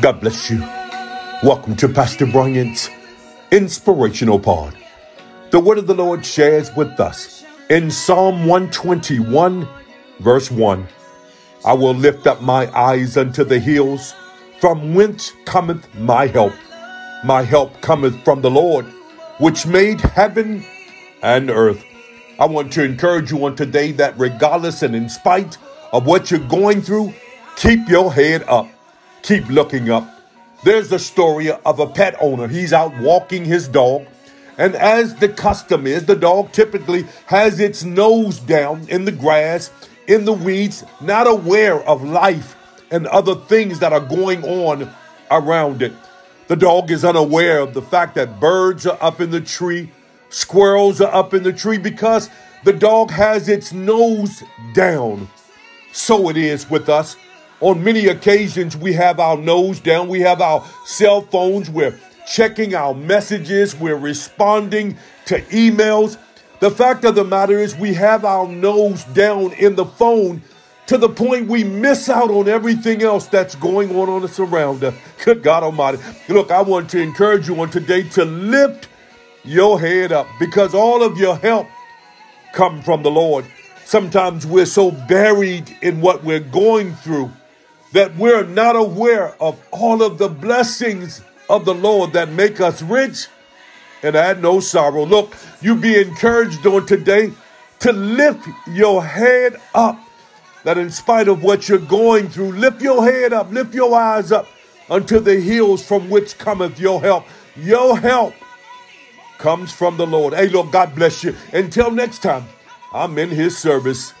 God bless you. Welcome to Pastor Bryant's Inspirational Pod. The word of the Lord shares with us in Psalm 121, verse 1. I will lift up my eyes unto the hills, from whence cometh my help. My help cometh from the Lord, which made heaven and earth. I want to encourage you on today that regardless and in spite of what you're going through, keep your head up. Keep looking up. There's a story of a pet owner. He's out walking his dog, and as the custom is, the dog typically has its nose down in the grass, in the weeds, not aware of life and other things that are going on around it. The dog is unaware of the fact that birds are up in the tree, Squirrels are up in the tree because the dog has its nose down. So it is with us. On many occasions, we have our nose down. We have our cell phones. We're checking our messages. We're responding to emails. The fact of the matter is, we have our nose down in the phone to the point we miss out on everything else that's going on on us around us. Good God Almighty. Look, I want to encourage you on today to lift your head up because all of your help come from the Lord. Sometimes we're so buried in what we're going through that we're not aware of all of the blessings of the Lord that make us rich and add no sorrow. Look, you be encouraged on today to lift your head up. That in spite of what you're going through, lift your head up, lift your eyes up unto the hills from which cometh your help. Your help comes from the Lord. Hey, Lord, God bless you. Until next time, I'm in his service.